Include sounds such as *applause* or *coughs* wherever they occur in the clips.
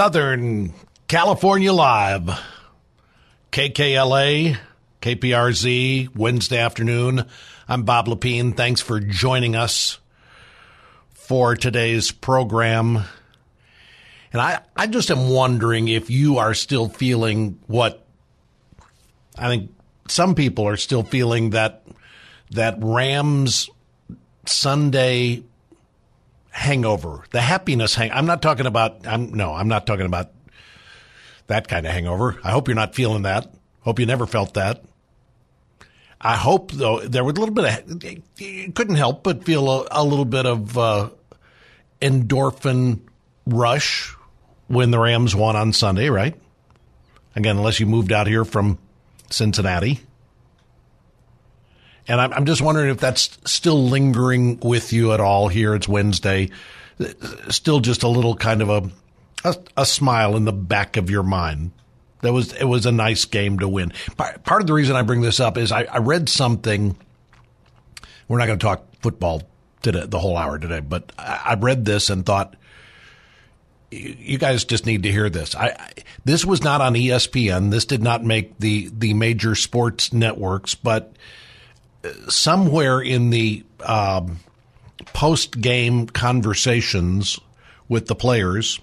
Southern California Live. KKLA, KPRZ, Wednesday afternoon. I'm Bob Lepine. Thanks for joining us for today's program. And I, I just am wondering if you are still feeling what I think some people are still feeling that that Rams Sunday hangover, the happiness hang. I'm not talking about. I'm no. I'm not talking about that kind of hangover. I hope you're not feeling that. Hope you never felt that. I hope though there was a little bit of. You couldn't help but feel a, a little bit of uh, endorphin rush when the Rams won on Sunday, right? Again, unless you moved out here from Cincinnati. And I'm, I'm just wondering if that's still lingering with you at all here. It's Wednesday. Still just a little kind of a, a, a smile in the back of your mind. That was, it was a nice game to win. Part of the reason I bring this up is I, I read something. We're not going to talk football today, the whole hour today, but I, I read this and thought, you guys just need to hear this. I, this was not on ESPN. This did not make the the major sports networks, but somewhere in the um, post game conversations with the players,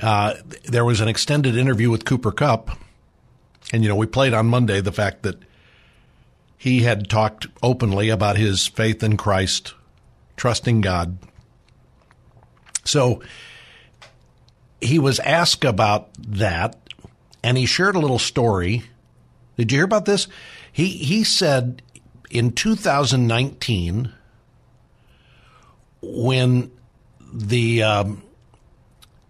uh, there was an extended interview with Cooper Kupp. And, you know, we played on Monday the fact that he had talked openly about his faith in Christ, trusting God. So he was asked about that, and he shared a little story. Did you hear about this? He he said in 2019 when the um,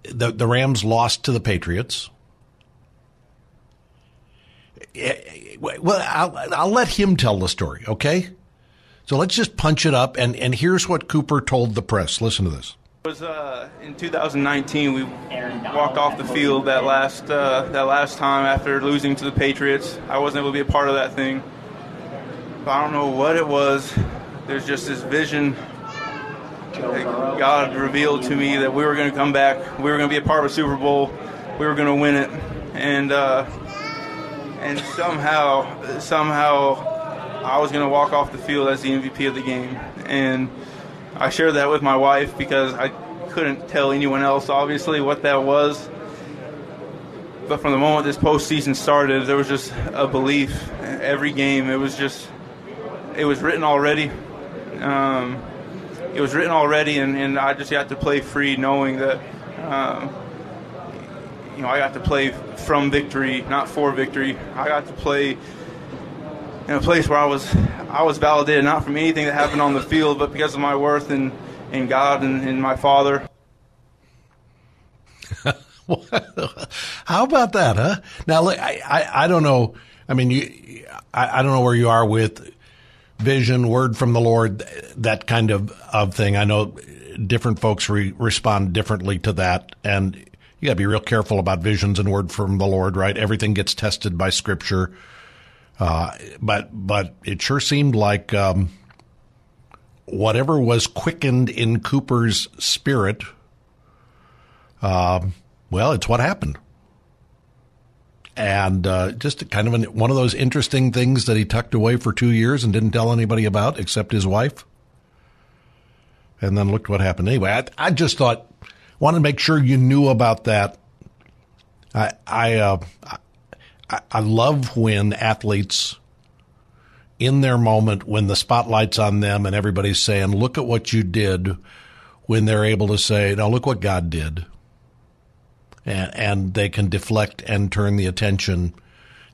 the the Rams lost to the Patriots. Eh, well, I'll, I'll let him tell the story, okay? So let's just punch it up, and, and here's what Cooper told the press. Listen to this. It was uh, in 2019 we walked off the field that last uh, that last time after losing to the Patriots. I wasn't able to be a part of that thing. But I don't know what it was. There's just this vision that God revealed to me that we were going to come back. We were going to be a part of a Super Bowl. We were going to win it, and uh, and somehow somehow I was going to walk off the field as the MVP of the game and I shared that with my wife because I couldn't tell anyone else, obviously, what that was. But from the moment this postseason started, there was just a belief. Every game, it was just, it was written already. Um, it was written already, and, and I just got to play free, knowing that, um, you know, I got to play from victory, not for victory. I got to play in a place where I was I was validated not from anything that happened on the field, but because of my worth in in God and in my Father. *laughs* How about that, huh? Now, I, I, I don't know. I mean, you, I, I don't know where you are with vision, word from the Lord, that kind of, of thing. I know different folks re- respond differently to that. And you got to be real careful about visions and word from the Lord, right? Everything gets tested by scripture. Uh, but but it sure seemed like um, whatever was quickened in Cooper's spirit. Uh, well, it's what happened, and uh, just kind of an, one of those interesting things that he tucked away for two years and didn't tell anybody about except his wife. And then looked what happened anyway. I, I just thought wanted to make sure you knew about that. I I, uh, I love when athletes in their moment when the spotlight's on them and everybody's saying, look at what you did when they're able to say, now look what God did. And, and they can deflect and turn the attention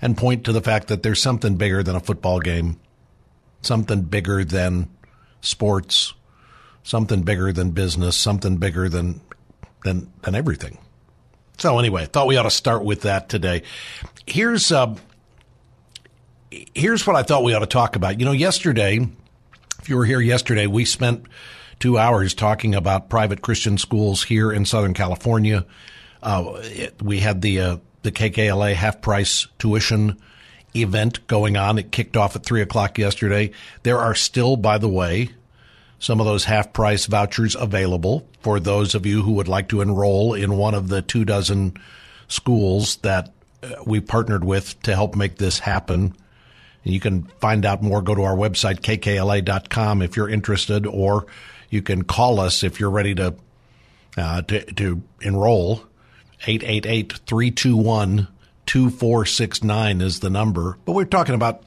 and point to the fact that there's something bigger than a football game, something bigger than sports, something bigger than business, something bigger than, than, than everything. So anyway, I thought we ought to start with that today. Here's uh, here's what I thought we ought to talk about. You know, yesterday, if you were here yesterday, we spent two hours talking about private Christian schools here in Southern California. Uh, it, we had the uh, the KKLA half price tuition event going on. It kicked off at three o'clock yesterday. There are still, by the way, some of those half price vouchers available for those of you who would like to enroll in one of the two dozen schools that uh, we partnered with to help make this happen. And you can find out more. Go to our website, kkla.com, if you're interested, or you can call us if you're ready to, uh, to, to enroll. 888 321 2469 is the number. But we're talking about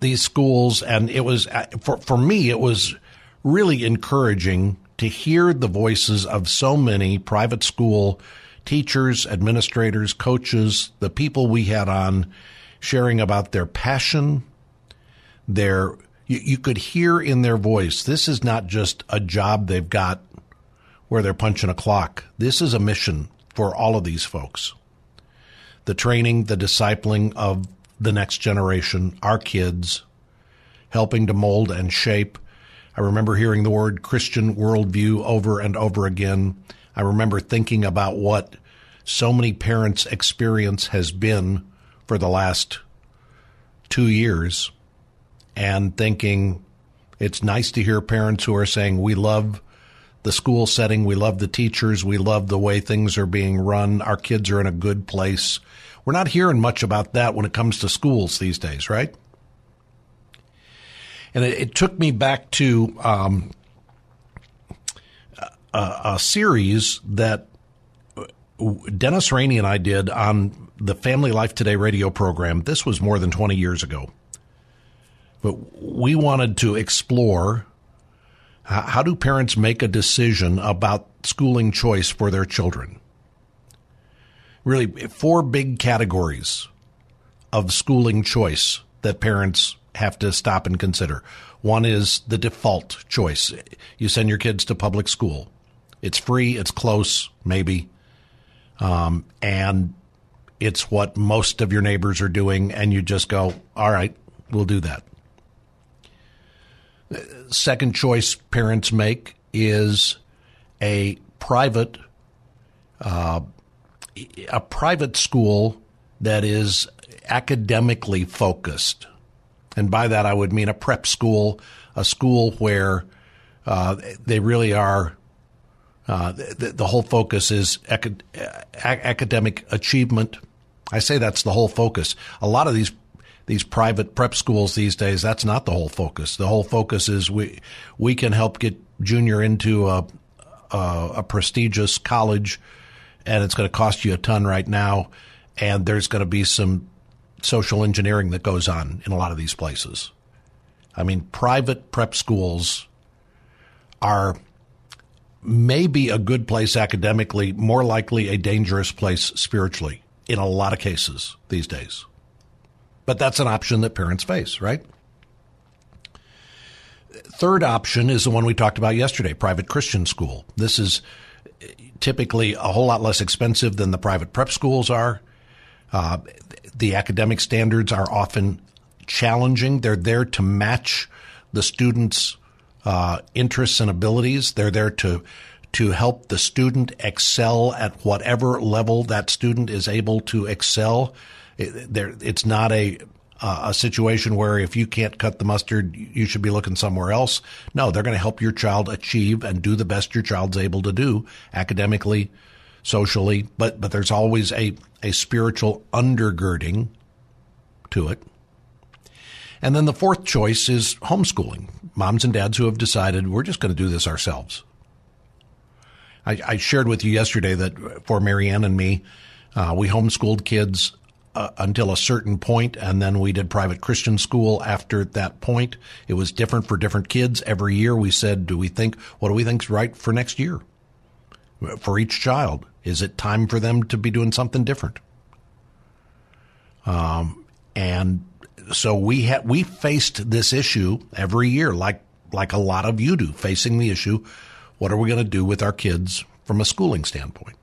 these schools, and it was, uh, for, for me, it was really encouraging to hear the voices of so many private school teachers, administrators, coaches, the people we had on sharing about their passion, their you, you, could hear in their voice this is not just a job they've got where they're punching a clock. This is a mission for all of these folks. The training, the discipling of the next generation, our kids, helping to mold and shape. I remember hearing the word Christian worldview over and over again. I remember thinking about what so many parents' experience has been for the last two years and thinking it's nice to hear parents who are saying, We love the school setting, we love the teachers, we love the way things are being run, our kids are in a good place. We're not hearing much about that when it comes to schools these days, right? And it, it took me back to um, a, a series that Dennis Rainey and I did on the Family Life Today radio program. This was more than 20 years ago. But we wanted to explore how do parents make a decision about schooling choice for their children? Really, four big categories of schooling choice that parents have to stop and consider. One is the default choice. You send your kids to public school. It's free, it's close, maybe. Um, and it's what most of your neighbors are doing, and you just go, all right, we'll do that. Second choice parents make is a private, uh, a private school that is academically focused, and by that I would mean a prep school, a school where uh, they really are uh, the, the, whole focus is acad- academic achievement. I say that's the whole focus. A lot of these these private prep schools these days, that's not the whole focus. The whole focus is we we can help get junior into a a, a prestigious college, and it's going to cost you a ton right now, and there's going to be some social engineering that goes on in a lot of these places. I mean, private prep schools are maybe a good place academically, more likely a dangerous place spiritually in a lot of cases these days. But that's an option that parents face, right? Third option is the one we talked about yesterday private Christian school. This is typically a whole lot less expensive than the private prep schools are. Uh, the academic standards are often challenging. They're there to match the students' uh, interests and abilities. They're there to to help the student excel at whatever level that student is able to excel. It, there, it's not a uh, a situation where if you can't cut the mustard, you should be looking somewhere else. No, they're going to help your child achieve and do the best your child's able to do academically, socially. But but there's always a a spiritual undergirding to it. And then the fourth choice is homeschooling. Moms and dads who have decided we're just going to do this ourselves. I, I, shared with you yesterday that for Marianne and me, uh, we homeschooled kids uh, until a certain point, and then we did private Christian school after that point. It was different for different kids. Every year we said, do we think, what do we think's right for next year? For each child. Is it time for them to be doing something different? Um, and so we we faced this issue every year, like like a lot of you do, facing the issue. What are we going to do with our kids from a schooling standpoint?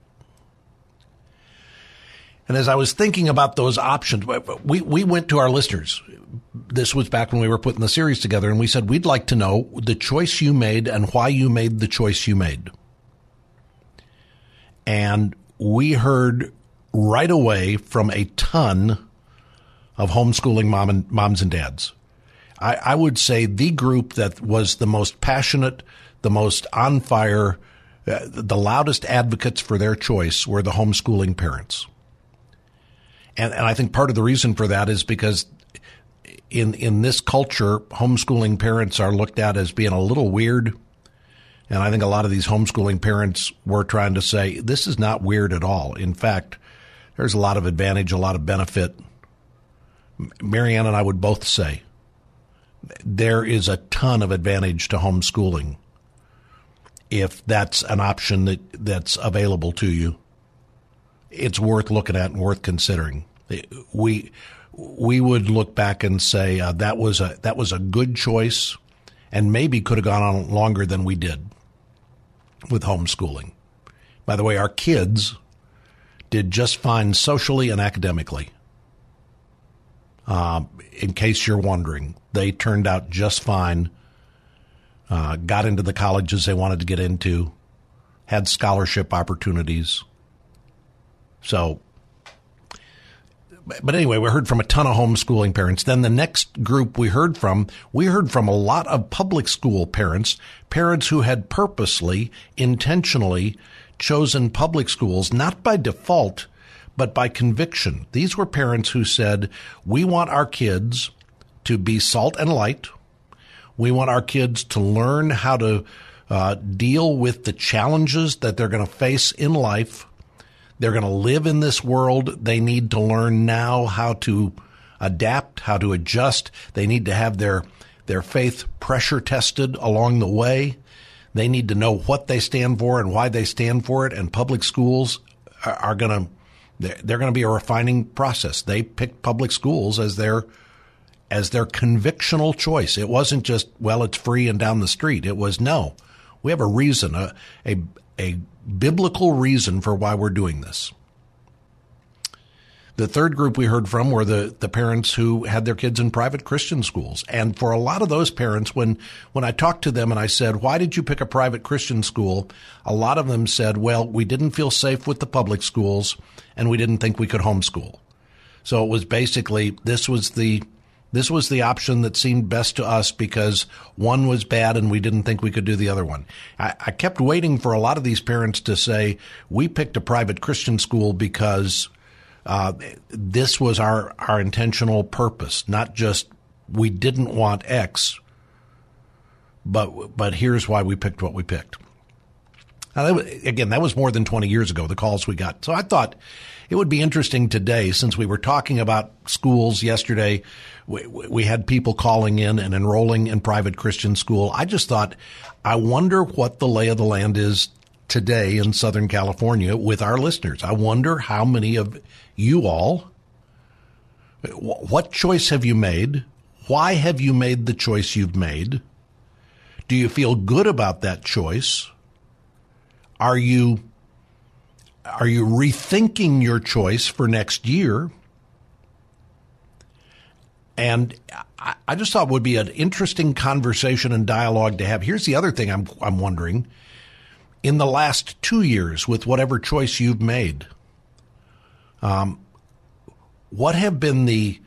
And as I was thinking about those options, we, we went to our listeners. This was back when we were putting the series together, and we said, We'd like to know the choice you made and why you made the choice you made. And we heard right away from a ton of homeschooling mom and moms and dads. I, I would say the group that was the most passionate, the most on fire, uh, the loudest advocates for their choice were the homeschooling parents. And, and I think part of the reason for that is because in in this culture, homeschooling parents are looked at as being a little weird. And I think a lot of these homeschooling parents were trying to say this is not weird at all. In fact, there's a lot of advantage, a lot of benefit. Marianne and I would both say there is a ton of advantage to homeschooling if that's an option that, that's available to you. It's worth looking at and worth considering. We we would look back and say uh, that was a that was a good choice, and maybe could have gone on longer than we did with homeschooling. By the way, our kids did just fine socially and academically. Uh, in case you're wondering, they turned out just fine. Uh, got into the colleges they wanted to get into, had scholarship opportunities. So but anyway, we heard from a ton of homeschooling parents. Then the next group we heard from, we heard from a lot of public school parents, parents who had purposely, intentionally chosen public schools, not by default, but by conviction. These were parents who said, we want our kids to be salt and light. We want our kids to learn how to uh, deal with the challenges that they're going to face in life they're going to live in this world. They need to learn now how to adapt, how to adjust. They need to have their, their faith pressure tested along the way. They need to know what they stand for and why they stand for it. And public schools are, are going to, they're, they're going to be a refining process. They picked public schools as their, as their convictional choice. It wasn't just, well, it's free and down the street. It was no, we have a reason, a, a, a biblical reason for why we're doing this. The third group we heard from were the, the parents who had their kids in private Christian schools. And for a lot of those parents, when, when I talked to them and I said, why did you pick a private Christian school? A lot of them said, well, we didn't feel safe with the public schools and we didn't think we could homeschool. So it was basically, this was the, this was the option that seemed best to us because one was bad and we didn't think we could do the other one. I, I, kept waiting for a lot of these parents to say, we picked a private Christian school because uh, this was our, our intentional purpose, not just we didn't want X, but, but here's why we picked what we picked. That was, again, that was more than 20 years ago, the calls we got. So I thought it would be interesting today, since we were talking about schools yesterday, we, we had people calling in and enrolling in private Christian school. I just thought, I wonder what the lay of the land is today in Southern California with our listeners. I wonder how many of you all, what choice have you made? Why have you made the choice you've made? Do you feel good about that choice? Are you are you rethinking your choice for next year? And I just thought would be an interesting conversation and dialogue to have. Here's the other thing I'm, I'm wondering. In the last two years, with whatever choice you've made, um, what have been the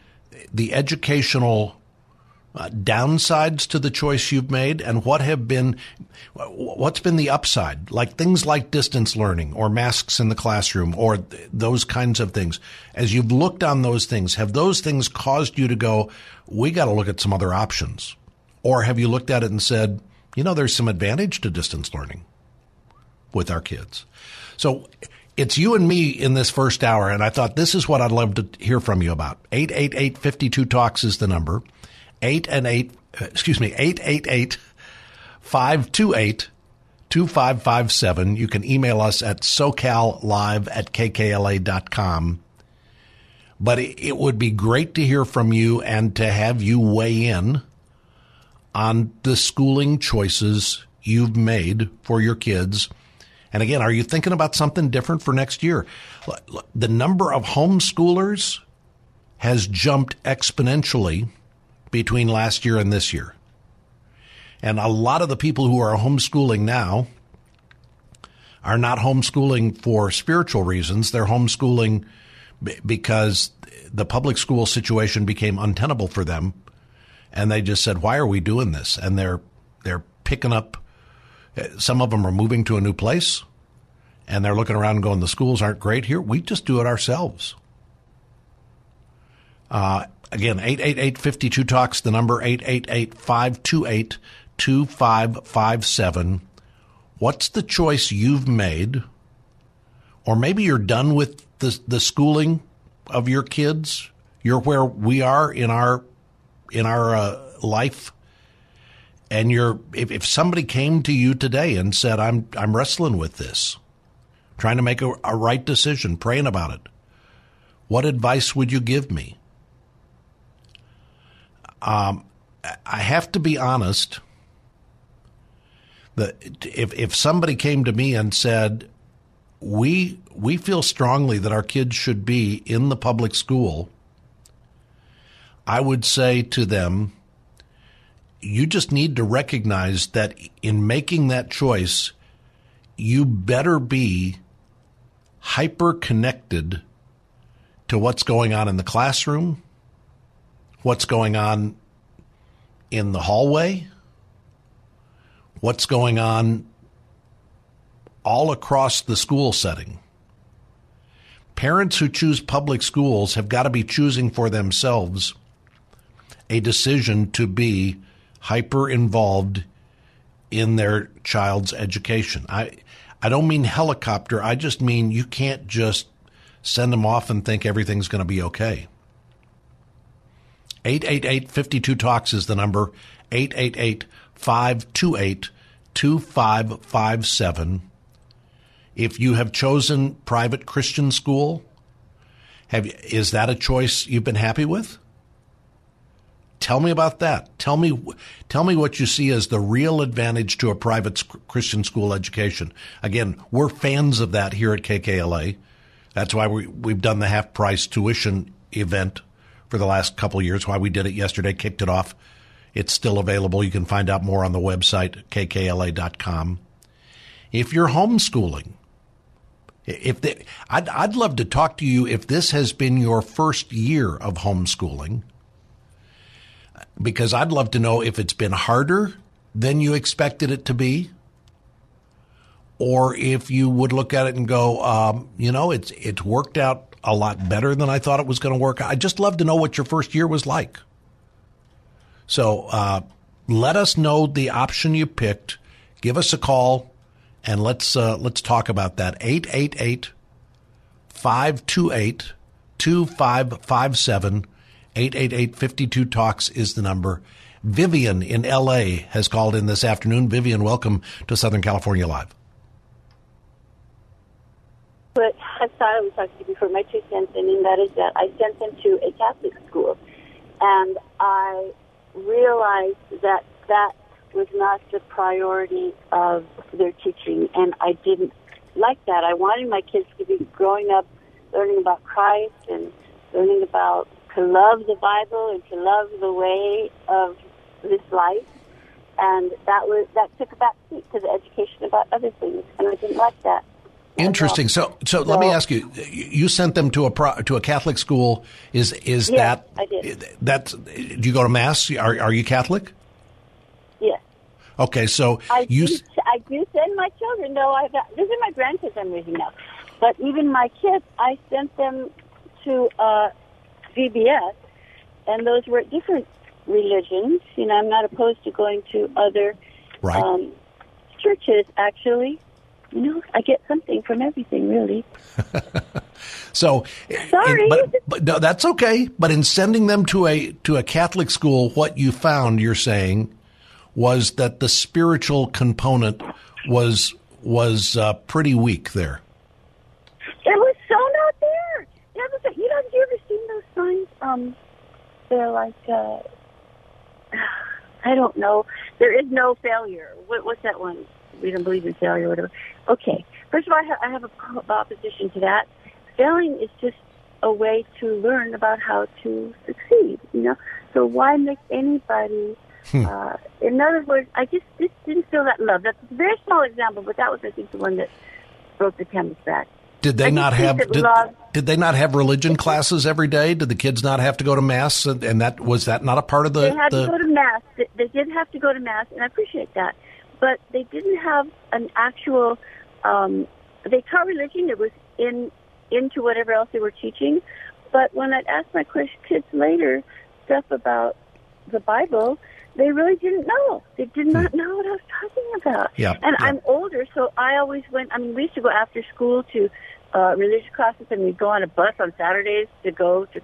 the educational uh, downsides to the choice you've made and what have been what's been the upside? Like things like distance learning or masks in the classroom or th- those kinds of things. As you've looked on those things have those things caused you to go we got to look at some other options? Or have you looked at it and said you know there's some advantage to distance learning with our kids. So it's you and me in this first hour and i thought this is what i'd love to hear from you about. 888 52 talks is the number 8 and 8, uh, excuse me, 888 528 2557. You can email us at socallive at kkla.com. But it would be great to hear from you and to have you weigh in on the schooling choices you've made for your kids. And again, are you thinking about something different for next year? The number of homeschoolers has jumped exponentially between last year and this year. And a lot of the people who are homeschooling now are not homeschooling for spiritual reasons. They're homeschooling b- because the public school situation became untenable for them and they just said, "Why are we doing this?" And they're they're picking up. Some of them are moving to a new place, and they're looking around and going, "The schools aren't great here. We just do it ourselves." Uh, again, 888-52-TALKS, the number 888 528 2557. What's the choice you've made? Or maybe you're done with the, the schooling of your kids. You're where we are in our in our uh, life, and you're if, if somebody came to you today and said, "I'm I'm wrestling with this, trying to make a, a right decision, praying about it," what advice would you give me? Um, I have to be honest. That if if somebody came to me and said, "We we feel strongly that our kids should be in the public school," I would say to them, "You just need to recognize that in making that choice, you better be hyper connected to what's going on in the classroom." What's going on in the hallway, what's going on all across the school setting. Parents who choose public schools have got to be choosing for themselves a decision to be hyper involved in their child's education. I I don't mean helicopter, I just mean you can't just send them off and think everything's going to be okay. 888 52 Talks is the number. 888 528 2557. If you have chosen private Christian school, have is that a choice you've been happy with? Tell me about that. Tell me tell me what you see as the real advantage to a private Christian school education. Again, we're fans of that here at KKLA. That's why we, we've done the half price tuition event for the last couple years. Why we did it yesterday, kicked it off. It's still available. You can find out more on the website, kkla.com. If you're homeschooling, if the, I'd, I'd love to talk to you if this has been your first year of homeschooling, because I'd love to know if it's been harder than you expected it to be, or if you would look at it and go, um, you know, it's it's worked out a lot better than I thought it was going to work. I'd just love to know what your first year was like. So uh, let us know the option you picked. Give us a call and let's uh, let's talk about that. 888 528 2557 888 52 Talks is the number. Vivian in LA has called in this afternoon. Vivian, welcome to Southern California Live. But I thought I was talking before my two cents and that is that I sent them to a Catholic school, and I realized that that was not the priority of their teaching, and I didn't like that. I wanted my kids to be growing up, learning about Christ and learning about to love the Bible and to love the way of this life. And that was that took a back seat to the education about other things, and I didn't like that. Interesting. So, so, so, let me ask you: You sent them to a pro, to a Catholic school. Is is yes, that I did. That do you go to mass? Are are you Catholic? Yes. Okay, so I you. Do, I do send my children. though. I've these are my grandkids I'm raising now, but even my kids, I sent them to uh, VBS, and those were different religions. You know, I'm not opposed to going to other right. um, churches actually you know, I get something from everything, really. *laughs* so sorry, in, but, but no, that's okay. But in sending them to a to a Catholic school, what you found, you're saying, was that the spiritual component was was uh, pretty weak there. It was so not there. Yeah, was, you know, have you ever seen those signs? Um, they're like, uh, *sighs* I don't know. There is no failure. What, what's that one? We don't believe in failure or whatever. Okay, first of all, I, ha- I have a opposition to that. Failing is just a way to learn about how to succeed. You know, so why make anybody? Hmm. Uh, in other words, I just, just didn't feel that love. That's a very small example, but that was, I think, the one that broke the camel's back. Did they not have did, did, they not have religion classes every day? Did the kids not have to go to mass? And, and that was that not a part of the? They had the... to go to mass. They, they did have to go to mass, and I appreciate that. But they didn't have an actual. Um, they taught religion. It was in into whatever else they were teaching. But when I'd ask my kids later stuff about the Bible, they really didn't know. They did not hmm. know what I was talking about. Yeah, and yeah. I'm older, so I always went. I mean, we used to go after school to uh, religious classes, and we'd go on a bus on Saturdays to go to,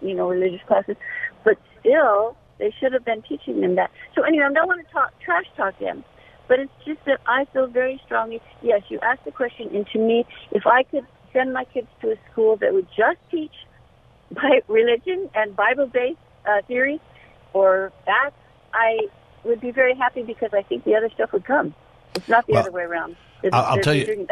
you know, religious classes. But still, they should have been teaching them that. So anyway, I don't want to talk trash talk them, but it's just that I feel very strongly. Yes, you asked the question, and to me, if I could send my kids to a school that would just teach by *laughs* religion and Bible-based uh, theory or facts, I would be very happy because I think the other stuff would come. It's not the well, other way around. I'll, I'll tell you.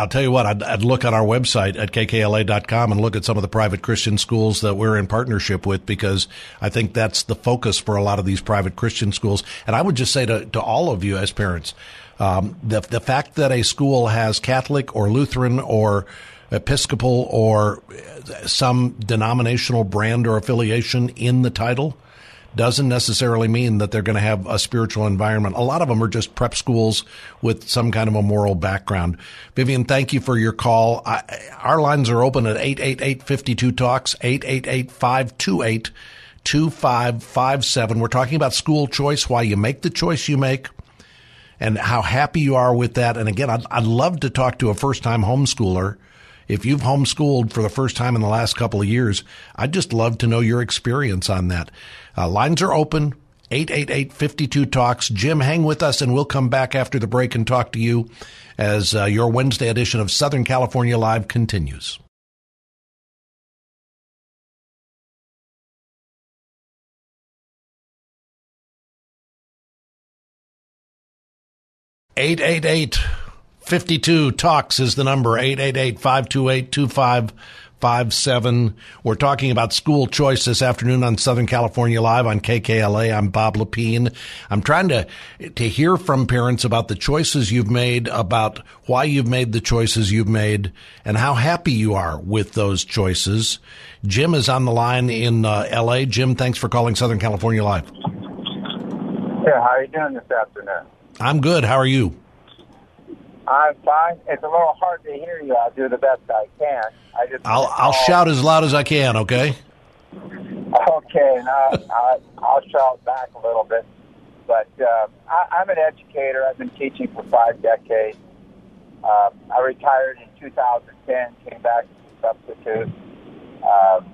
I'll tell you what, I'd, I'd, look on our website at kkla.com and look at some of the private Christian schools that we're in partnership with because I think that's the focus for a lot of these private Christian schools. And I would just say to, to all of you as parents, um, the, the fact that a school has Catholic or Lutheran or Episcopal or some denominational brand or affiliation in the title – doesn't necessarily mean that they're going to have a spiritual environment. A lot of them are just prep schools with some kind of a moral background. Vivian, thank you for your call. I, our lines are open at 888-52-TALKS, 888-528-2557. We're talking about school choice, why you make the choice you make, and how happy you are with that. And again, I'd, I'd love to talk to a first-time homeschooler if you've homeschooled for the first time in the last couple of years, I'd just love to know your experience on that. Uh, lines are open. 888-52-TALKS. Jim, hang with us and we'll come back after the break and talk to you as uh, your Wednesday edition of Southern California Live continues. Eight eight eight 52 talks is the number 888-528-2557. We're talking about school choice this afternoon on Southern California Live on KKLA. I'm Bob Lepine. I'm trying to to hear from parents about the choices you've made, about why you've made the choices you've made, and how happy you are with those choices. Jim is on the line in uh, LA. Jim, thanks for calling Southern California Live. Yeah, how are you doing this afternoon? I'm good. How are you? I'm fine. It's a little hard to hear you. I'll do the best I can. I just I'll I'll shout as loud as I can. Okay. Okay, and I'll, I'll shout back a little bit. But uh, I, I'm an educator. I've been teaching for five decades. Uh, I retired in 2010. Came back as a substitute. Um,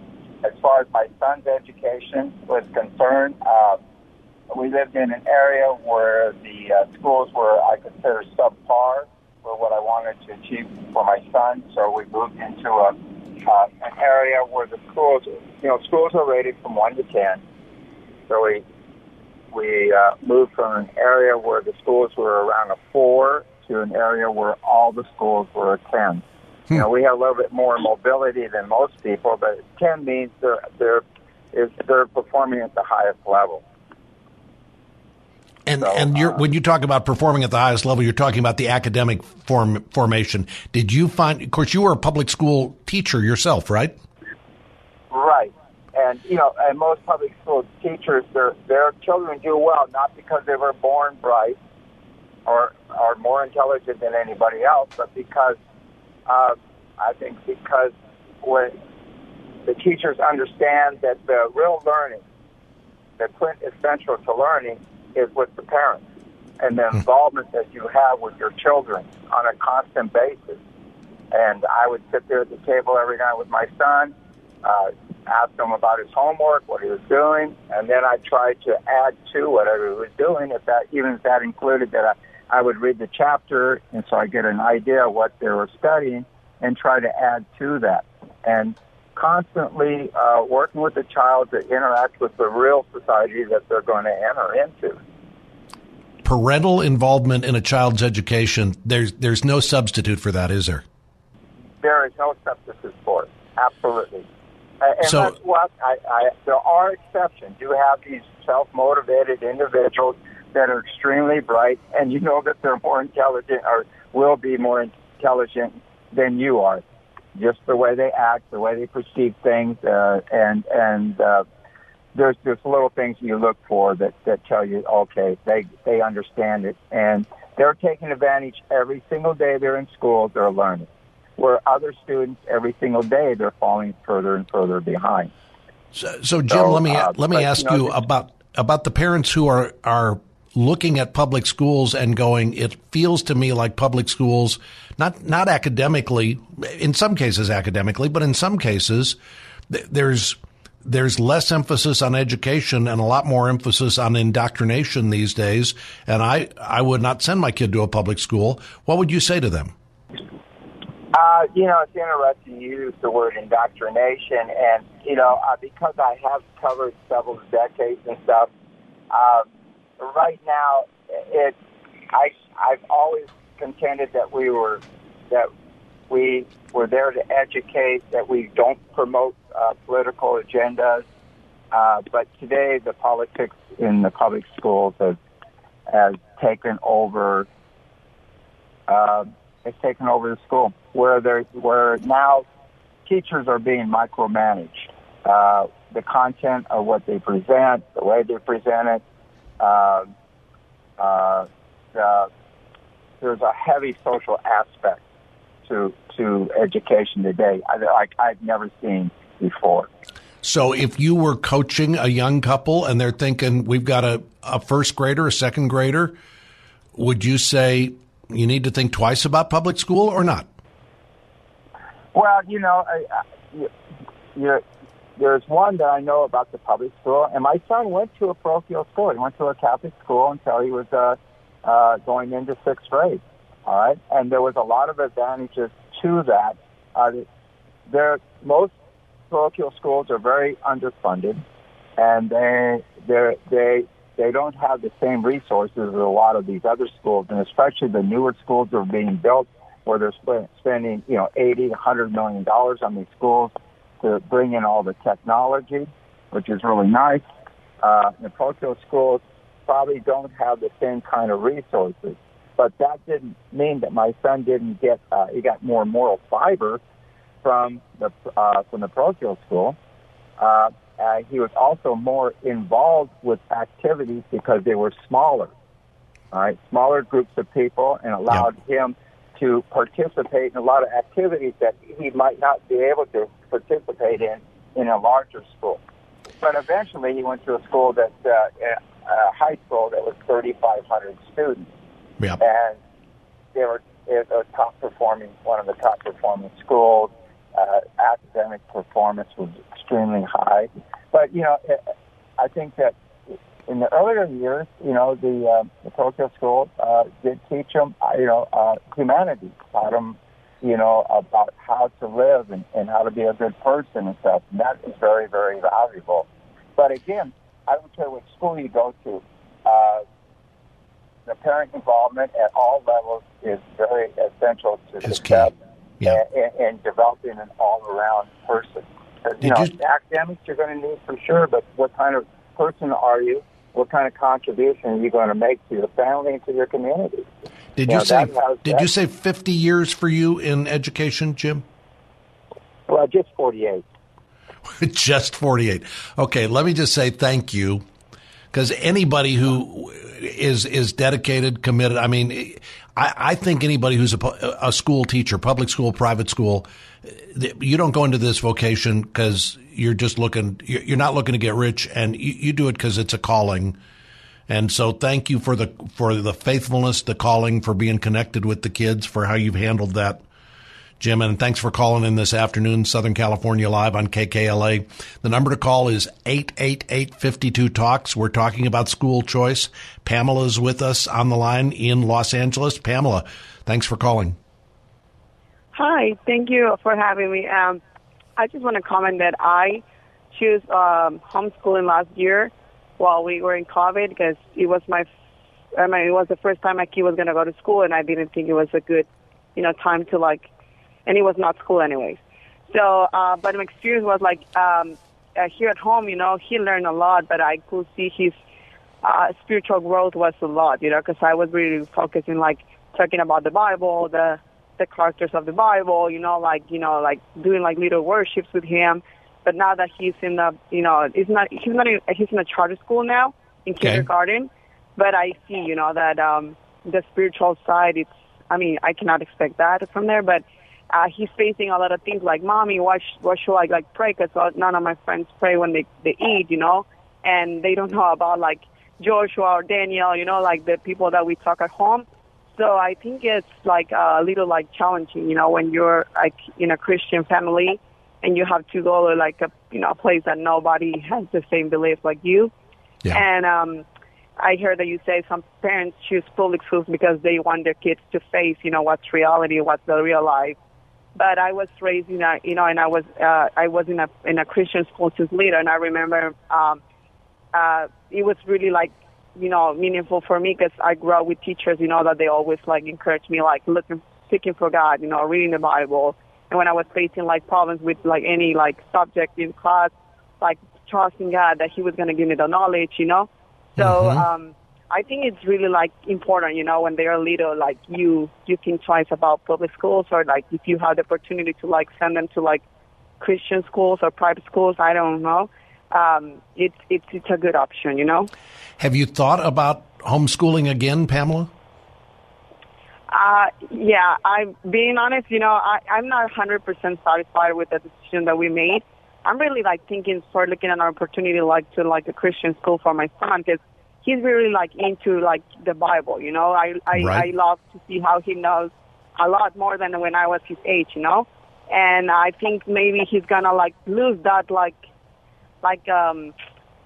as far as my son's education was concerned, uh, we lived in an area where the uh, schools were, I consider, subpar for what I wanted to achieve for my son. So we moved into a uh, an area where the schools, you know, schools are rated from one to ten. So we we uh, moved from an area where the schools were around a four to an area where all the schools were a ten. Hmm. You know, we have a little bit more mobility than most people, but ten means they're they're is they're performing at the highest level. And so, and uh, when you talk about performing at the highest level, you're talking about the academic form formation. Did you find? Of course, you were a public school teacher yourself, right? Right. And you know, and most public school teachers, their their children do well not because they were born bright or are more intelligent than anybody else, but because uh, I think because when the teachers understand that the real learning, the quintessential to learning is with the parents and the hmm. involvement that you have with your children on a constant basis. And I would sit there at the table every night with my son, uh, ask him about his homework, what he was doing, and then I tried to add to whatever he was doing. If that, even if that included that, I, I would read the chapter, and so I get an idea of what they were studying, and try to add to that. And constantly uh, working with the child to interact with the real society that they're going to enter into. Parental involvement in a child's education, there's there's no substitute for that, is there? There is no substitute for it. Absolutely. And so, that's what I, I, there are exceptions. You have these self-motivated individuals that are extremely bright, and you know that they're more intelligent or will be more intelligent than you are. Just the way they act, the way they perceive things, uh, and and uh, there's there's little things you look for that that tell you, okay, they they understand it, and they're taking advantage every single day they're in school. They're learning, where other students every single day they're falling further and further behind. So, so Jim, so, let me uh, let me ask you, know, you about about the parents who are are looking at public schools and going, it feels to me like public schools, not not academically, in some cases academically, but in some cases, there's there's less emphasis on education and a lot more emphasis on indoctrination these days. And I I would not send my kid to a public school. What would you say to them? Uh, you know, it's interesting you use the word indoctrination, and you know, uh, because I have covered several decades and stuff. Uh, right now, it I I've always contended that we were that we were there to educate, that we don't promote uh, political agendas. Uh, but today, the politics in the public schools has has taken over. Uh, has taken over the school, where there where now teachers are being micromanaged. Uh, the content of what they present, the way they present it, uh, uh, the, there's a heavy social aspect to to education today, like I've never seen before. So, if you were coaching a young couple and they're thinking we've got a, a first grader, a second grader, would you say you need to think twice about public school or not? Well, you know, I, I, you, you, there's one that I know about the public school, and my son went to a parochial school. He went to a Catholic school until he was uh, uh, going into sixth grade. All right, and there was a lot of advantages to that. Uh, there, most parochial schools are very underfunded, and they they they they don't have the same resources as a lot of these other schools, and especially the newer schools that are being built, where they're spending you know eighty, hundred million dollars on these schools to bring in all the technology, which is really nice. Uh, the parochial schools probably don't have the same kind of resources, but that didn't mean that my son didn't get uh, he got more moral fiber from the uh, from the parochial school. Uh, uh, he was also more involved with activities because they were smaller, all right, smaller groups of people, and allowed yep. him to participate in a lot of activities that he might not be able to participate in in a larger school. But eventually, he went to a school that uh, a high school that was 3,500 students, yeah. and they were it was a top performing one of the top performing schools. Uh, academic performance was extremely high, but you know, I think that in the earlier years, you know, the uh, the parochial school uh, did teach them, uh, you know, uh, humanity, taught them, you know, about how to live and, and how to be a good person and stuff. And that is very, very valuable. But again, I don't care what school you go to. Uh, the parent involvement at all levels is very essential to it's success yeah. and, and, developing an all-around person. You know, you... academics you're going to need for sure, but what kind of person are you? what kind of contribution are you going to make to your family and to your community? Did you, say did you say 50 years for you in education, Jim? Well, just 48. *laughs* just 48. Okay, let me just say thank you because anybody who is is dedicated, committed. I mean, I, I think anybody who's a, a, school teacher, public school, private school, you don't go into this vocation because you're just looking. You're not looking to get rich, and you, you do it because it's a calling. And so, thank you for the for the faithfulness, the calling, for being connected with the kids, for how you've handled that Jim, and thanks for calling in this afternoon, Southern California Live on KKLA. The number to call is 888-52-TALKS. We're talking about school choice. Pamela's with us on the line in Los Angeles. Pamela, thanks for calling. Hi, thank you for having me. Um, I just want to comment that I chose um, homeschooling last year while we were in COVID because it was my, I mean, it was the first time my kid was going to go to school, and I didn't think it was a good, you know, time to like and it was not school anyways. So, uh, but my experience was like um, uh, here at home, you know, he learned a lot, but I could see his uh, spiritual growth was a lot, you know, because I was really focusing like talking about the Bible, the the characters of the Bible, you know, like you know, like doing like little worships with him. But now that he's in the, you know, he's not he's not in, he's in a charter school now in Okay. kindergarten. But I see, you know, that um, the spiritual side. It's, I mean, I cannot expect that from there, but uh, he's facing a lot of things like, mommy, why sh- why should I like pray? Because none of my friends pray when they they eat, you know, and they don't know about like Joshua or Daniel, you know, like the people that we talk at home. So I think it's like a little like challenging, you know, when you're like in a Christian family and you have to go to like a you know a place that nobody has the same beliefs like you. Yeah. And um, I heard that you say some parents choose public schools because they want their kids to face, you know, what's reality, what's the real life. But I was raised in a, you know, and I was uh, I was in a in a Christian school since little, and I remember um, uh, it was really like you know meaningful for me because I grew up with teachers, you know, that they always like encouraged me like looking seeking for God, you know, reading the Bible. And when I was facing like problems with like any like subject in class, like trusting God that He was going to give me the knowledge, you know. So Mhm. um, I think it's really like important, you know, when they are little, like you you think twice about public schools or like if you have the opportunity to like send them to like Christian schools or private schools, I don't know. Um, it's it's it's a good option, you know. Have you thought about homeschooling again, Pamela? Uh, yeah, I'm being honest, you know, I, I'm not 100% satisfied with the decision that we made. I'm really like thinking for looking at an opportunity like to like a Christian school for my son because he's really like into like the Bible, you know. I I, Right. I love to see how he knows a lot more than when I was his age, you know. And I think maybe he's gonna like lose that like like um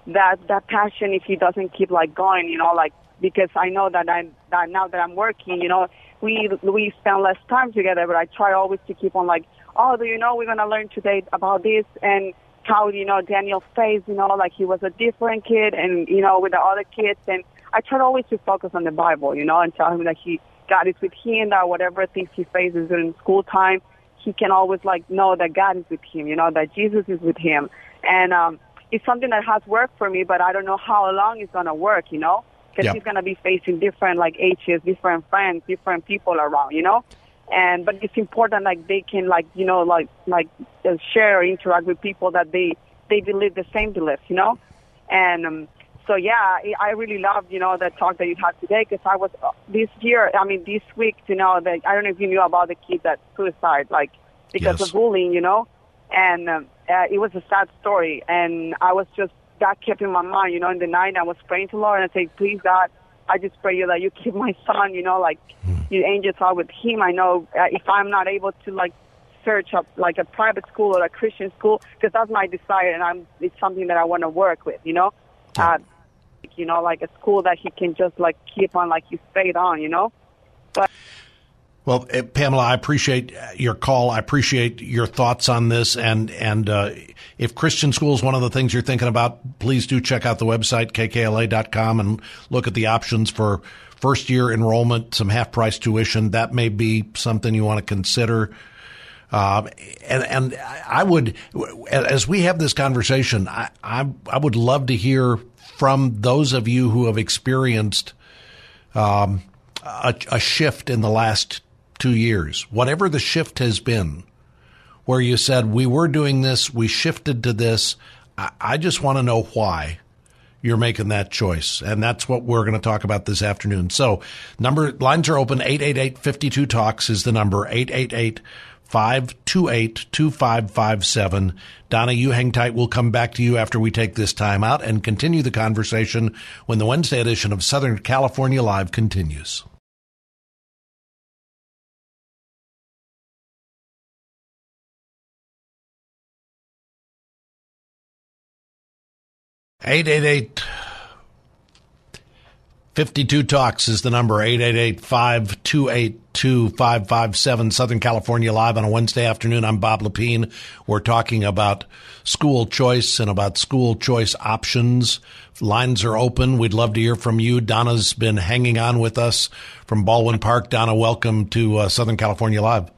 that that passion if he doesn't keep like going, you know, like because I know that I'm that now that I'm working, you know, we we spend less time together, but I try always to keep on like, oh, do you know we're gonna learn today about this? And how you know Daniel faced, you know, like he was a different kid and you know with the other kids, and I try always to focus on the Bible, you know, and tell him that he God is with him, that whatever things he faces during school time, he can always like know that God is with him, you know, that Jesus is with him, and um, it's something that has worked for me, but I don't know how long it's gonna work, you know, because Yeah. he's gonna be facing different like ages, different friends, different people around, you know, and but it's important like they can like you know like like uh, share interact with people that they they believe the same beliefs, you know, and um, so yeah, I I really loved you know the talk that you had today because I was uh, this year, I mean this week, you know, that I don't know if you knew about the kid that suicide like because Yes. of bullying, you know, and um, uh, it was a sad story, and I was just that kept in my mind, you know, in the night I was praying to Lord and I said, please God, I just pray you that you keep my son, you know, like your angels are with him. I know uh, if I'm not able to like search up like a private school or a Christian school, because that's my desire, and I'm it's something that I want to work with, you know, uh, you know, like a school that he can just like keep on like his faith on, you know. Well, eh, Pamela, I appreciate uh, your call. I appreciate your thoughts on this. And and uh, if Christian school is one of the things you're thinking about, please do check out the website kkla.com and look at the options for first year enrollment, some half price tuition. That may be something you want to consider. Um, and and I would, as we have this conversation, I, I I would love to hear from those of you who have experienced um, a, a shift in the last two years, whatever the shift has been, where you said we were doing this, we shifted to this. I, just want to know why you're making that choice. And that's what we're going to talk about this afternoon. So number lines are open. 888-52 talks is the number 888 528 2557. Donna, you hang tight. We'll come back to you after we take this time out and continue the conversation when the Wednesday edition of Southern California Live continues. Eight eight eight. 52 Talks is the number 888-528-2557 Southern California live on a Wednesday afternoon. I'm Bob Lepine. We're talking about school choice and about school choice options. Lines are open. We'd love to hear from you. Donna's been hanging on with us from Baldwin Park. Donna, welcome to uh, Southern California live.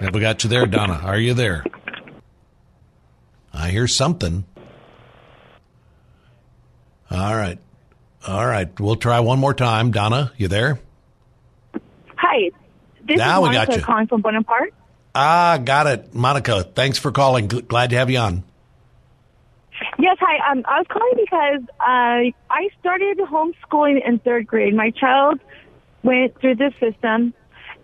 Have we got you there, Donna? Are you there? I hear something. All right. All right, we'll try one more time. Donna, you there? Hi, this Now we is got Monica you. calling from Bonaparte. Ah, got it. Monica, thanks for calling. Glad to have you on. Yes, hi. Um, I was calling because uh, I started homeschooling in third grade. My child went through the system,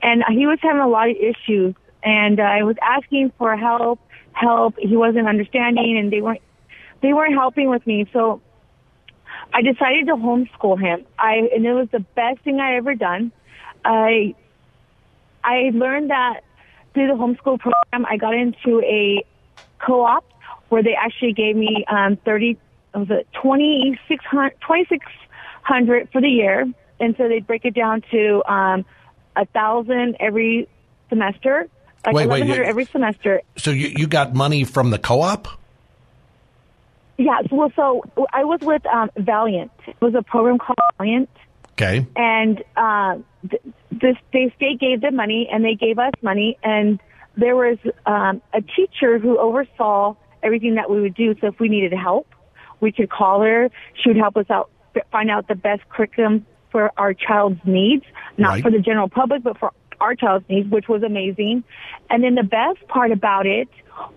and he was having a lot of issues. And uh, I was asking for help. Help. He wasn't understanding, and they weren't they weren't helping with me. So I decided to homeschool him. I and it was the best thing I ever done. I I learned that through the homeschool program. I got into a co-op where they actually gave me um, 30, was it 2600, 2600 for the year. And so they'd break it down to um, a thousand every semester, like Wait, wait, you- every semester. So you, you got money from the co-op? Yeah, well, so I was with um, Valiant. It was a program called Valiant. Okay. and uh, th- this they, state gave them money and they gave us money and there was um, a teacher who oversaw everything that we would do so if we needed help we could call her she would help us out find out the best curriculum for our child's needs not Right. for the general public but for our child's needs which was amazing and then the best part about it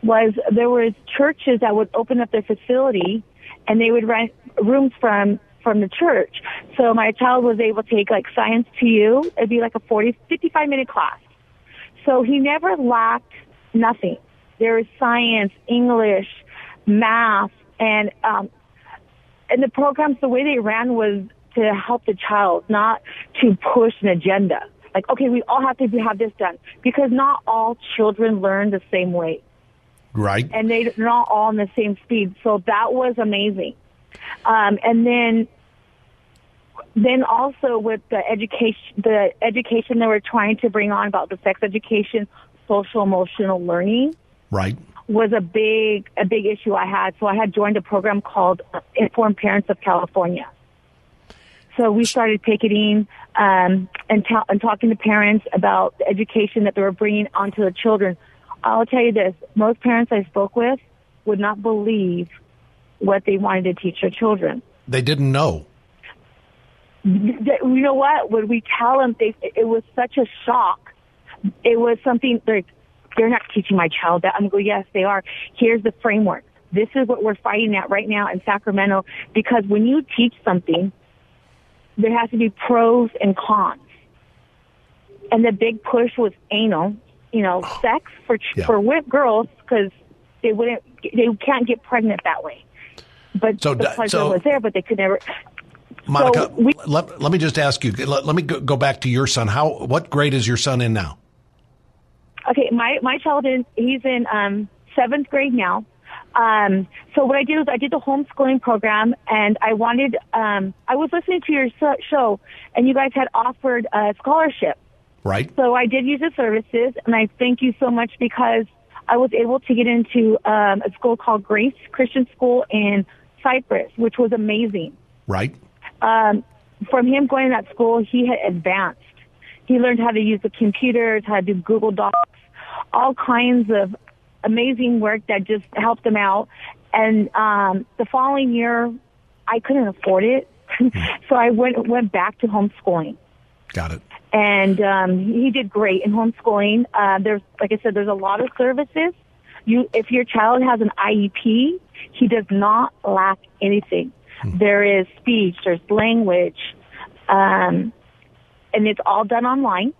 was there was churches that would open up their facility and they would rent rooms from from the church. So my child was able to take like science to you. It'd be like a 40, 55 minute class. So he never lacked nothing. There was science, English, math, and um, and the programs. The way they ran was to help the child, not to push an agenda. Like, okay, we all have to have this done because not all children learn the same way Right. and they're not all on the same speed. So that was amazing. Um, and then, then also with the education, the education that we're trying to bring on about the sex education, social emotional learning Right. was a big, a big issue I had. So I had joined a program called Informed Parents of California. So we started picketing um, and, ta- and talking to parents about the education that they were bringing onto the children. I'll tell you this: most parents I spoke with would not believe what they wanted to teach their children. They didn't know. You know what? When we tell them, they, it was such a shock. It was something like they're not teaching my child that. I'm going, yes, they are. Here's the framework. This is what we're fighting at right now in Sacramento because when you teach something, there has to be pros and cons. And the big push was anal, you know, *sighs* sex for ch Yeah. for wi- girls because they wouldn't, they can't get pregnant that way. But So the pleasure so- was there, but they could never. Monica, we- let, let me just ask you. Let, let me go, go back to your son. How? What grade is your son in now? Okay, my my child is he's in um seventh grade now. Um, so what I did was I did the homeschooling program, and I wanted um I was listening to your show, and you guys had offered a scholarship. Right. So I did use the services, and I thank you so much because I was able to get into um, a school called Grace Christian School in Cypress, which was amazing. Right. Um, from him going to that school, he had advanced. He learned how to use the computers, how to do Google Docs, all kinds of amazing work that just helped them out. And um, the following year, I couldn't afford it, *laughs* so I went went back to homeschooling Got it. and um, he did great in homeschooling. Uh, there's, like I said, there's a lot of services. You, if your child has an IEP, he does not lack anything. There is speech, there's language, um, and it's all done online.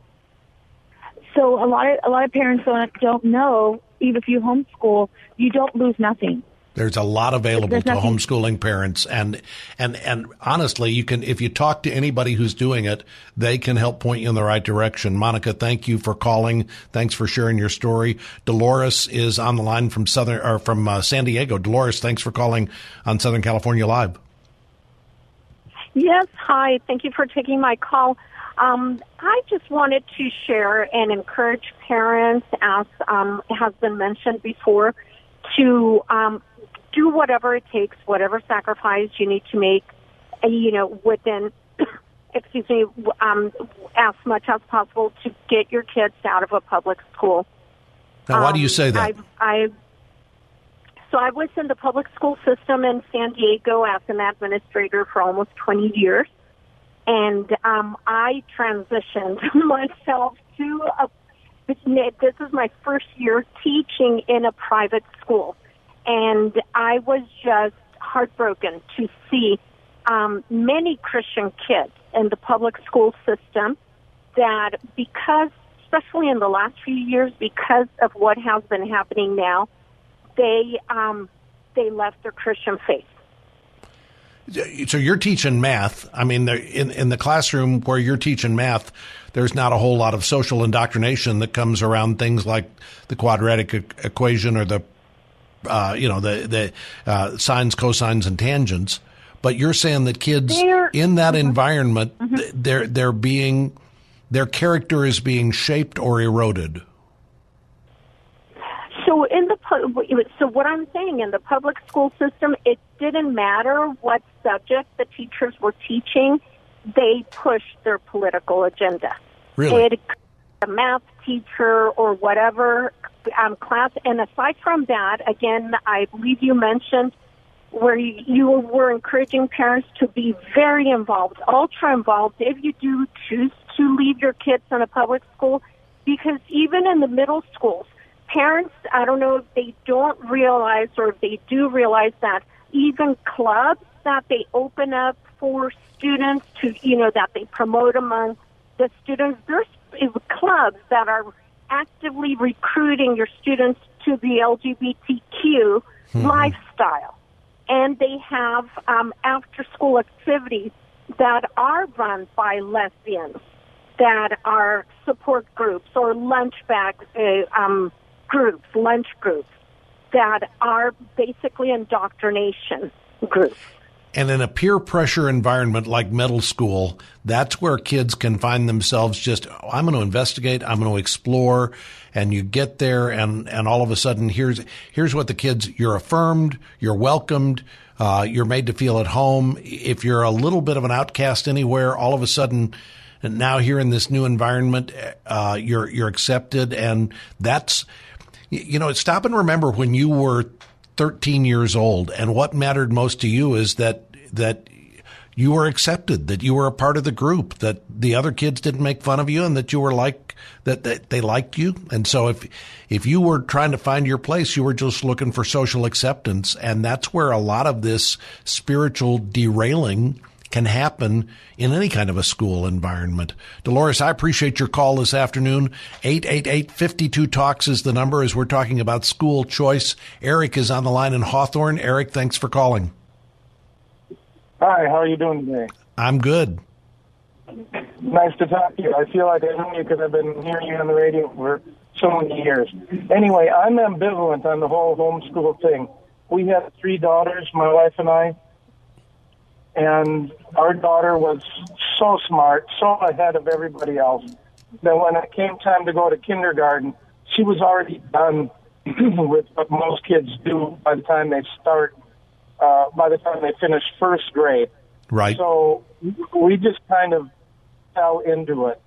So a lot of a lot of parents don't don't know. Even if you homeschool, you don't lose nothing. There's a lot available to homeschooling parents, and and and honestly, you can if you talk to anybody who's doing it, they can help point you in the right direction. Monica, thank you for calling. Thanks for sharing your story. Dolores is on the line from Southern or from uh, San Diego. Dolores, thanks for calling on Southern California Live. Yes, hi. Thank you for taking my call. Um, I just wanted to share and encourage parents, as um, has been mentioned before, to um, do whatever it takes, whatever sacrifice you need to make, uh, you know, within, *coughs* excuse me, um, as much as possible to get your kids out of a public school. Now, why do you Um, say that? I've, I've so I was in the public school system in San Diego as an administrator for almost 20 years. And um, I transitioned *laughs* myself to a, this is my first year teaching in a private school. And I was just heartbroken to see um, many Christian kids in the public school system that because, especially in the last few years, because of what has been happening now, they um, they left their Christian faith. So you're teaching math. I mean, in in the classroom where you're teaching math, there's not a whole lot of social indoctrination that comes around things like the quadratic equation or the, uh, you know, the the uh, sines, cosines, and tangents. But you're saying that kids they're, in that mm-hmm. environment, mm-hmm. they're they're being their character is being shaped or eroded. So in the so what I'm saying in the public school system, it didn't matter what subject the teachers were teaching; they pushed their political agenda. Really, it, a math teacher or whatever um, class. And aside from that, again, I believe you mentioned where you, you were encouraging parents to be very involved, ultra involved. If you do choose to leave your kids in a public school, because even in the middle schools parents, I don't know if they don't realize or if they do realize that even clubs that they open up for students to, you know, that they promote among the students, there's clubs that are actively recruiting your students to the LGBTQ mm-hmm. lifestyle. And they have um, after school activities that are run by lesbians, that are support groups or lunch bag uh, um, groups, lunch groups, that are basically indoctrination groups. And in a peer pressure environment like middle school, that's where kids can find themselves just, oh, I'm going to investigate, I'm going to explore. And you get there and, and all of a sudden here's, here's what the kids, you're affirmed, you're welcomed, uh, you're made to feel at home. If you're a little bit of an outcast anywhere, all of a sudden, and now here in this new environment, uh, you're, you're accepted. And that's, you know, stop and remember when you were 13 years old and what mattered most to you is that, that you were accepted, that you were a part of the group, that the other kids didn't make fun of you and that you were like, that, that they liked you. And so if, if you were trying to find your place, you were just looking for social acceptance. And that's where a lot of this spiritual derailing can happen in any kind of a school environment. Dolores, I appreciate your call this afternoon. 888-52-TALKS is the number as we're talking about school choice. Eric is on the line in Hawthorne. Eric, thanks for calling. Hi, how are you doing today? I'm good. Nice to talk to you. I feel like I know you because I've been hearing you on the radio for so many years. Anyway, I'm ambivalent on the whole homeschool thing. We have three daughters, my wife and I and our daughter was so smart, so ahead of everybody else that when it came time to go to kindergarten, she was already done *clears throat* with what most kids do by the time they start, uh, by the time they finish first grade. Right. So we just kind of fell into it.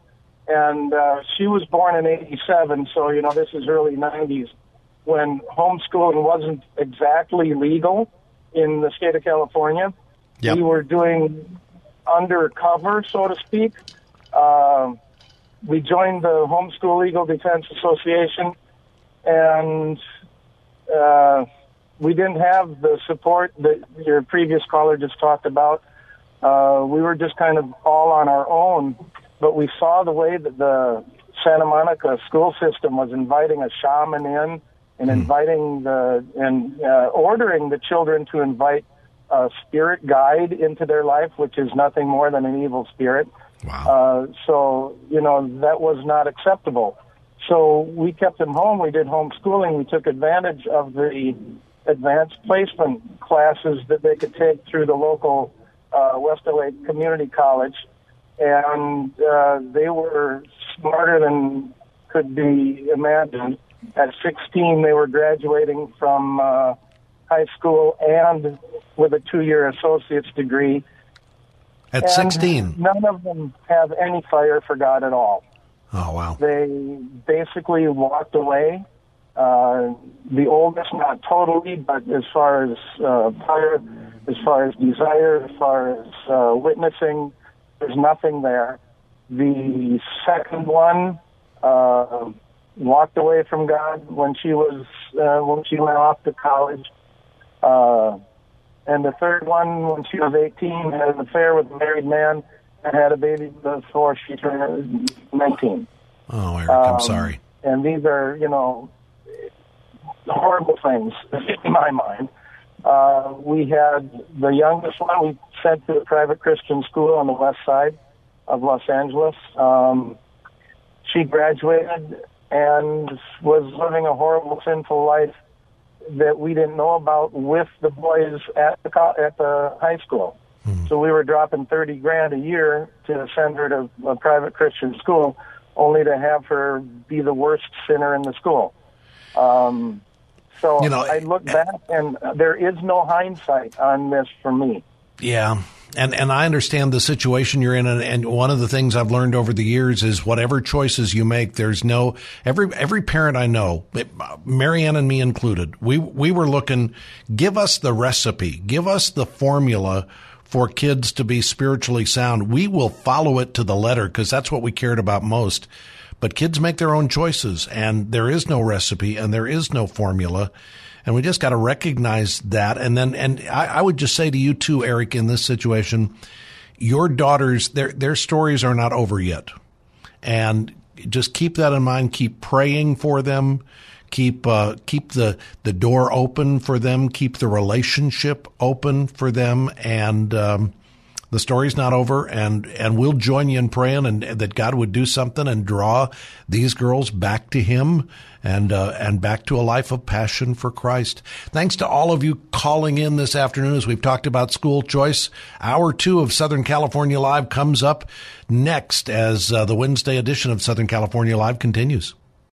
And uh, she was born in 87, so, you know, this is early 90s when homeschooling wasn't exactly legal in the state of California. Yep. We were doing undercover, so to speak. Uh, we joined the Homeschool Legal Defense Association, and uh, we didn't have the support that your previous caller just talked about. Uh, we were just kind of all on our own, but we saw the way that the Santa Monica school system was inviting a shaman in and mm. inviting the and uh, ordering the children to invite a spirit guide into their life, which is nothing more than an evil spirit. Wow. Uh, so, you know, that was not acceptable. So we kept them home. We did homeschooling. We took advantage of the advanced placement classes that they could take through the local uh, West LA Community College. And uh, they were smarter than could be imagined. At 16, they were graduating from uh, high school and with a two-year associate's degree. At 16? None of them have any fire for God at all. Oh, wow. They basically walked away Uh, the oldest, not totally, but as far as uh, fire, as far as desire, as far as uh, witnessing, there's nothing there. The second one uh, walked away from God when she was uh, when she went off to college. Uh, and the third one, when she was 18, had an affair with a married man and had a baby before she turned 19. Oh, Eric, I'm Um, sorry. And these are, you know, horrible things *laughs* in my mind. Uh, we had the youngest one we sent to a private Christian school on the west side of Los Angeles. Um, she graduated and was living a horrible, sinful life that we didn't know about with the boys at the co- at the high school. So we were dropping thirty grand a year to send her to a private Christian school, only to have her be the worst sinner in the school. Um, so You know, I look back, and there is no hindsight on this for me. Yeah. And and I understand the situation you're in, and, and one of the things I've learned over the years is whatever choices you make, there's no every every parent I know, Marianne and me included, we we were looking, give us the recipe, give us the formula for kids to be spiritually sound. We will follow it to the letter because that's what we cared about most. But kids make their own choices, and there is no recipe and there is no formula. And we just got to recognize that. And then, and I, I would just say to you too, Eric, in this situation, your daughters, their, their stories are not over yet. And just keep that in mind. Keep praying for them. Keep, uh, keep the, the door open for them. Keep the relationship open for them. And, um, the story's not over and, and we'll join you in praying and that God would do something and draw these girls back to him and, uh, and back to a life of passion for Christ. Thanks to all of you calling in this afternoon as we've talked about school choice. Hour two of Southern California Live comes up next as uh, the Wednesday edition of Southern California Live continues.